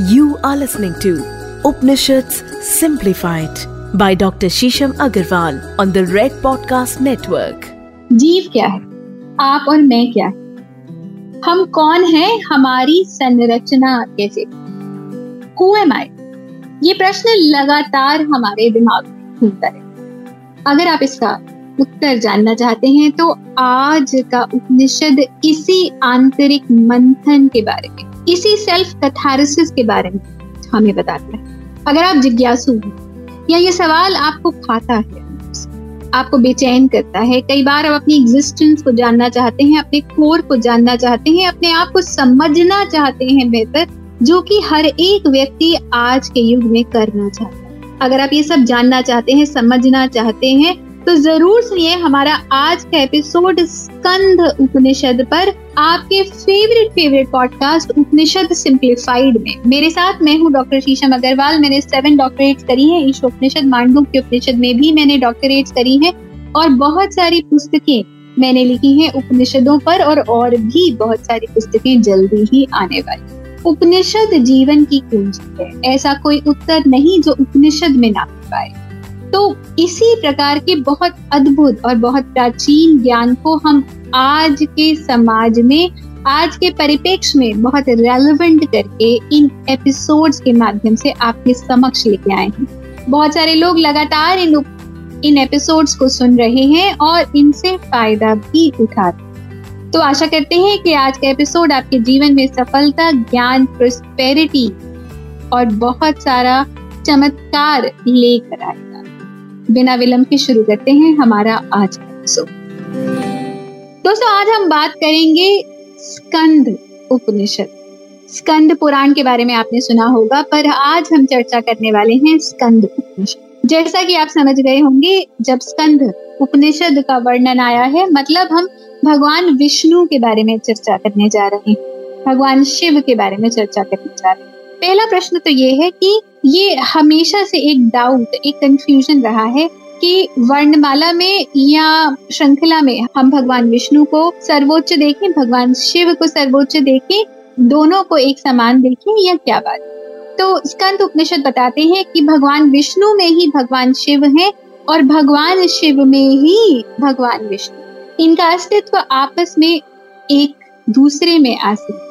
You are listening to Upanishads Simplified by Dr. Shisham Agarwal on the Red Podcast Network. जीव क्या है आप और मैं क्या है हम कौन हैं हमारी संरचना कैसे हु एम आई ये प्रश्न लगातार हमारे दिमाग में घूमता है अगर आप इसका उत्तर जानना चाहते हैं तो आज का उपनिषद इसी आंतरिक मंथन के बारे में इसी सेल्फ कथारिसिस के बारे में हमें बताता है। अगर आप जिज्ञासु हैं या ये सवाल आपको खाता है, आपको बेचैन करता है, कई बार आप अपनी एग्जिस्टेंस को जानना चाहते हैं, अपने कोर को जानना चाहते हैं, अपने आप को समझना चाहते हैं बेहतर, जो कि हर एक व्यक्ति आज के युग में करना चाहता है। अगर आप ये सब जानना चाहते हैं, समझना चाहते हैं तो ज़रूर सुनिए हमारा आज का एपिसोड स्कंद उपनिषद पर, आपके favourite favourite podcast Upanishad simplified में। मेरे साथ मैं हूँ डॉक्टर शीशम अग्रवाल, मैंने सेवन डॉक्टरेट करी है ईश उपनिषद मांडू के उपनिषद में भी मैंने डॉक्टरेट करी है और बहुत सारी पुस्तकें मैंने लिखी हैं उपनिषदों पर और और भी बहुत सारी पुस्तकें जल्दी ही आने वाली उपनिषद जीवन की कुंजी है। ऐसा कोई उत्तर नहीं जो उपनिषद में ना पाए तो इसी प्रकार के बहुत अद्भुत और बहुत प्राचीन ज्ञान को हम आज के समाज में, आज के परिप्रेक्ष्य में बहुत रेलेवेंट करके इन एपिसोड्स के माध्यम से आपके समक्ष लेके आए हैं। बहुत सारे लोग लगातार इन इन एपिसोड्स को सुन रहे हैं और इनसे फ़ायदा भी उठा रहे तो आशा करते हैं कि आज का एपिसोड आपके जीवन में सफलता, ज्ञान प्रोस्पेरिटी और बहुत सारा चमत्कार लेकर आए। बिना विलंब के शुरू करते हैं हमारा आज का एपिसोड दोस्तों, आज हम बात करेंगे स्कंद उपनिषद. स्कंद पुराण के बारे में आपने सुना होगा, पर आज हम चर्चा करने वाले हैं स्कंद उपनिषद. जैसा कि आप समझ गए होंगे, जब स्कंद उपनिषद का वर्णन आया है मतलब हम भगवान विष्णु के बारे में चर्चा करने जा रहे हैं, भगवान शिव के बारे में चर्चा करने जा रहे हैं। पहला प्रश्न तो ये है कि ये हमेशा से एक डाउट एक कंफ्यूजन रहा है कि वर्णमाला में या श्रृंखला में हम भगवान विष्णु को सर्वोच्च देखें, भगवान शिव को सर्वोच्च देखें, दोनों को एक समान देखें या क्या बात? तो स्कंद उपनिषद बताते हैं कि भगवान विष्णु में ही भगवान शिव हैं और भगवान शिव में ही भगवान विष्णु। इनका अस्तित्व आपस में एक दूसरे में आश्रित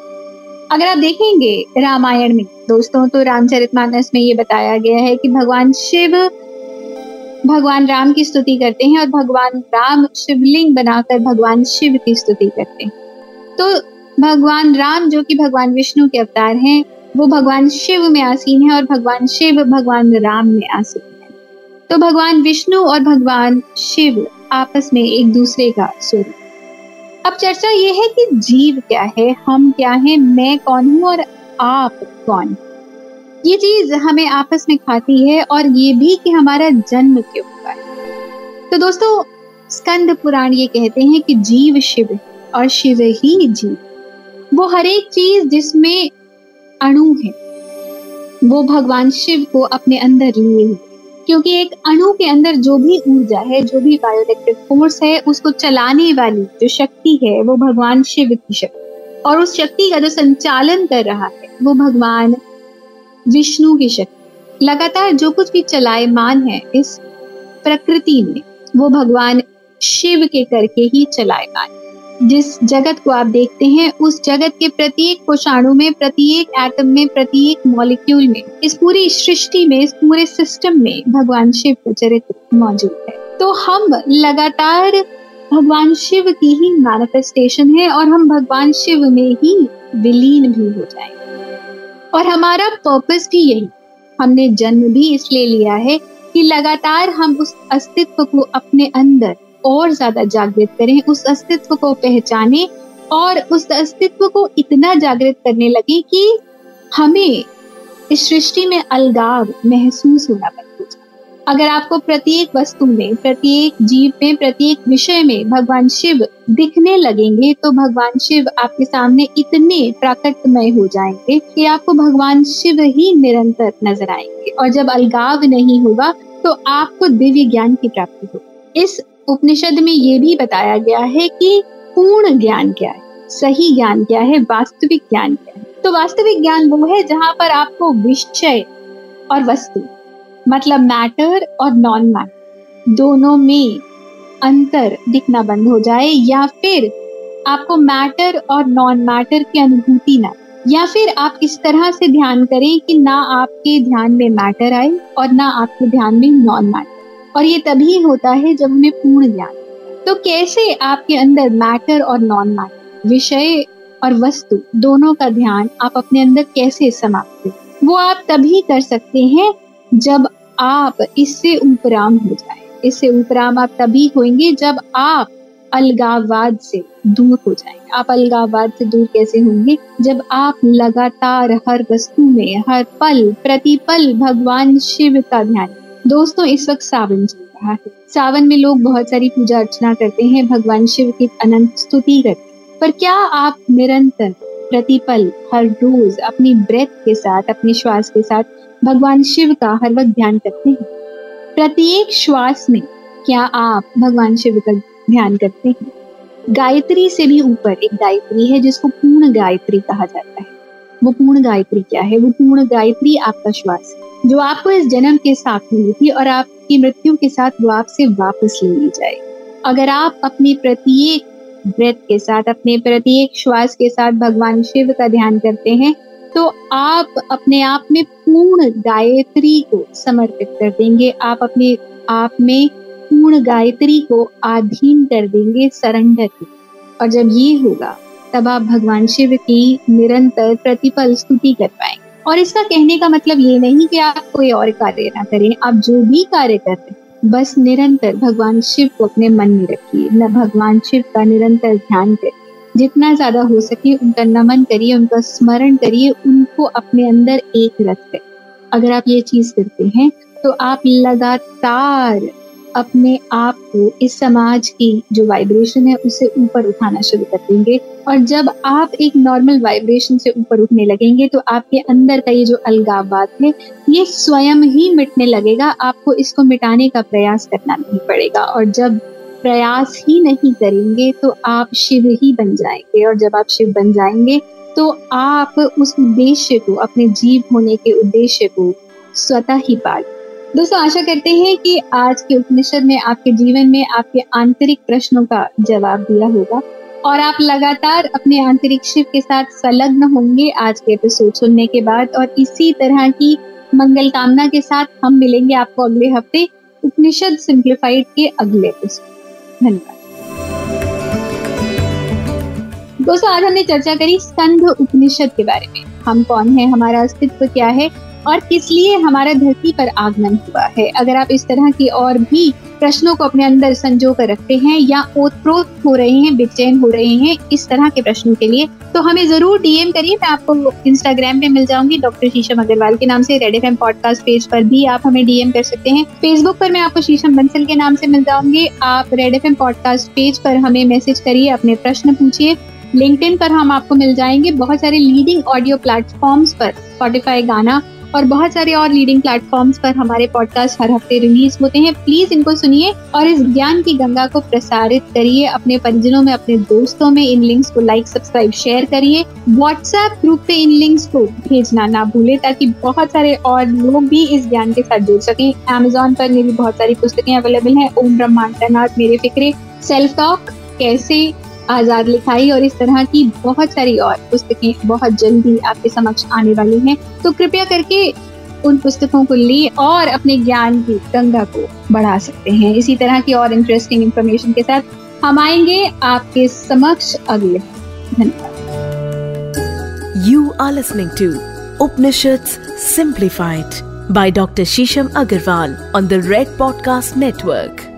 अगर आप देखेंगे रामायण में, दोस्तों तो रामचरितमानस में ये बताया गया है कि भगवान शिव, भगवान राम की स्तुति करते हैं और भगवान राम शिवलिंग बनाकर भगवान शिव की स्तुति करते हैं। तो भगवान राम, जो कि भगवान विष्णु के अवतार हैं, वो भगवान शिव में आसीन है और भगवान शिव भगवान राम में आसीन है। तो भगवान विष्णु और भगवान शिव आपस में एक दूसरे का स्वरूप अब चर्चा ये है कि जीव क्या है, हम क्या है, मैं कौन हूँ और आप कौन? ये चीज़ हमें आपस में खाती है और ये भी कि हमारा जन्म क्यों हुआ है। तो दोस्तों, स्कंद पुराण ये कहते हैं कि जीव शिव और शिव ही जीव। वो हर एक चीज़ जिसमें अणु है, वो भगवान शिव को अपने अंदर लिए हुए क्योंकि एक अणु के अंदर जो भी ऊर्जा है, जो भी बायोइलेक्ट्रिक फोर्स है, उसको चलाने वाली जो शक्ति है, वो भगवान शिव की शक्ति और उस शक्ति का जो संचालन कर रहा है, वो भगवान विष्णु की शक्ति लगातार जो कुछ भी चलायमान है इस प्रकृति में, वो भगवान शिव के करके ही चलायमान जिस जगत को आप देखते हैं, उस जगत के प्रत्येक कोषाणु में, प्रत्येक एटम में, प्रत्येक मॉलिक्यूल में, इस पूरी सृष्टि में, इस पूरे सिस्टम में भगवान शिव का चरित्र मौजूद है। तो हम लगातार भगवान शिव की ही मैनिफेस्टेशन है और हम भगवान शिव में ही विलीन भी हो जाए और हमारा पर्पस भी यही, हमने जन्म भी इसलिए लिया है कि लगातार हम उस अस्तित्व को अपने अंदर और ज़्यादा जागृत करें, उस अस्तित्व को पहचाने और उस अस्तित्व को इतना जागृत करने लगे कि हमें इस सृष्टि में अलगाव महसूस होना बंद हो जाए। अगर आपको प्रत्येक वस्तु में, प्रत्येक जीव में, प्रत्येक विषय में भगवान शिव दिखने लगेंगे तो भगवान शिव आपके सामने इतने प्राकटमय हो जाएँगे कि आपको भगवान शिव ही निरंतर नज़र आएँगे। और जब अलगाव नहीं होगा तो आपको दिव्य ज्ञान की प्राप्ति होगी। इस उपनिषद में ये भी बताया गया है कि पूर्ण ज्ञान क्या है? सही ज्ञान क्या है? वास्तविक ज्ञान क्या है? तो वास्तविक ज्ञान वो है जहाँ पर आपको विषय और वस्तु मतलब मैटर और नॉन मैटर दोनों में अंतर दिखना बंद हो जाए या फिर आपको मैटर और नॉन मैटर की अनुभूति ना या फिर आप इस तरह से ध्यान करें कि ना आपके ध्यान में मैटर आए और ना आपके ध्यान में नॉन मैटर और ये तभी होता है जब हमें पूर्ण ज्ञान। तो कैसे आपके अंदर मैटर और नॉन मैटर विषय और वस्तु दोनों का ध्यान आप अपने अंदर कैसे समाप्त वो आप तभी कर सकते हैं जब आप इससे उपराम हो जाए। इससे उपराम आप तभी होंगे जब आप अलगाववाद से दूर हो जाएँगे। आप अलगाववाद से दूर कैसे होंगे? जब आप लगातार हर वस्तु में, हर पल, प्रतिपल भगवान शिव का ध्यान दोस्तों, इस वक्त सावन चल रहा है। सावन में लोग बहुत सारी पूजा अर्चना करते हैं, भगवान शिव की अनंत स्तुति करते हैं। पर क्या आप निरंतर प्रतिपल, हर रोज अपनी ब्रेथ के साथ, अपने श्वास के साथ भगवान शिव का हर वक्त ध्यान करते हैं? प्रत्येक श्वास में क्या आप भगवान शिव का ध्यान करते हैं? गायत्री से भी ऊपर एक गायत्री है, जिसको पूर्ण गायत्री कहा जाता है। वो पूर्ण गायत्री क्या है? वो पूर्ण गायत्री आपका श्वास है। जो आपको इस जन्म के साथ मिली थी और आपकी मृत्यु के साथ वो आपसे वापस ले ली जाए। अगर आप अपने प्रत्येक ब्रेथ के साथ, अपने प्रत्येक श्वास के साथ भगवान शिव का ध्यान करते हैं तो आप अपने आप में पूर्ण गायत्री को समर्पित कर देंगे। आप अपने आप में पूर्ण गायत्री को आधीन कर देंगे, सरेंडर की। और जब ये होगा, तब आप भगवान शिव की निरंतर प्रतिपल स्तुति कर पाएँगे। और इसका कहने का मतलब ये नहीं कि आप कोई और कार्य ना करें, आप जो भी कार्य कर रहे बस निरंतर भगवान शिव को अपने मन में रखिए। न भगवान शिव का निरंतर ध्यान करिए जितना ज़्यादा हो सके उनका नमन करिए, उनका स्मरण करिए, उनको अपने अंदर एक रख अगर आप ये चीज़ करते हैं तो आप लगातार अपने आप को इस समाज की जो वाइब्रेशन है उससे ऊपर उठाना शुरू कर देंगे। और जब आप एक नॉर्मल वाइब्रेशन से ऊपर उठने लगेंगे तो आपके अंदर का ये जो अलगाववाद है, ये स्वयं ही मिटने लगेगा। आपको इसको मिटाने का प्रयास करना नहीं पड़ेगा। और जब प्रयास ही नहीं करेंगे तो आप शिव ही बन जाएँगे। और जब आप शिव बन जाएँगे तो आप उस उद्देश्य को, अपने जीव होने के उद्देश्य को स्वतः ही पा दोस्तों, आशा करते हैं कि आज के उपनिषद में, आपके जीवन में, आपके आंतरिक प्रश्नों का जवाब दिया होगा। और आप लगातार अपने आंतरिक शिव के साथ संलग्न होंगे आज के एपिसोड सुनने के बाद। और इसी तरह की मंगल कामना के साथ हम मिलेंगे आपको अगले हफ़्ते उपनिषद सिंप्लीफाइड के अगले एपिसोड धन्यवाद। दोस्तों, आज हमने चर्चा करी स्कंध उपनिषद के बारे में। हम कौन है? हमारा अस्तित्व क्या है? और किस लिए हमारा धरती पर आगमन हुआ है? अगर आप इस तरह की और भी प्रश्नों को अपने अंदर संजो कर रखते हैं या ओतप्रोत हो रहे हैं बेचैन हो रहे हैं, इस तरह के प्रश्नों के लिए तो हमें ज़रूर डीएम करिए। मैं आपको इंस्टाग्राम पे मिल जाऊँगी डॉक्टर शीशम अग्रवाल के नाम से रेड एफएम पॉडकास्ट पेज पर भी आप हमें डीएम कर सकते हैं। फेसबुक पर मैं आपको शीशम बंसल के नाम से मिल जाऊँगी। आप रेड एफएम पॉडकास्ट पेज पर हमें मैसेज करिए, अपने प्रश्न पूछिए। लिंक्डइन पर हम आपको मिल जाएँगे। बहुत सारे लीडिंग ऑडियो प्लेटफॉर्म्स पर स्पॉटिफाई गाना और बहुत सारे और लीडिंग प्लेटफॉर्म्स पर हमारे पॉडकास्ट हर हफ़्ते रिलीज़ होते हैं। प्लीज़ इनको सुनिए और इस ज्ञान की गंगा को प्रसारित करिए। अपने परिजनों में, अपने दोस्तों में इन लिंक्स को लाइक सब्सक्राइब शेयर करिए। व्हाट्सएप ग्रुप पे इन लिंक्स को भेजना ना भूले ताकि बहुत सारे और लोग भी इस ज्ञान के साथ जुड़ सकें। अमेजोन पर मेरी बहुत सारी पुस्तकें अवेलेबल हैं। ओम ब्रह्मांडनाथ मेरे फिक्रे। सेल्फ टॉक कैसे आज़ाद लिखाई और इस तरह की बहुत सारी और पुस्तकें बहुत जल्दी आपके समक्ष आने वाली हैं। तो कृपया करके उन पुस्तकों को ले और अपने ज्ञान की गंगा को बढ़ा सकते हैं। इसी तरह की और इंटरेस्टिंग इंफॉर्मेशन के साथ हम आएँगे आपके समक्ष अगले। धन्यवाद। You are listening to Upanishad simplified by doctor Shisham Agarwal on the red podcast Network.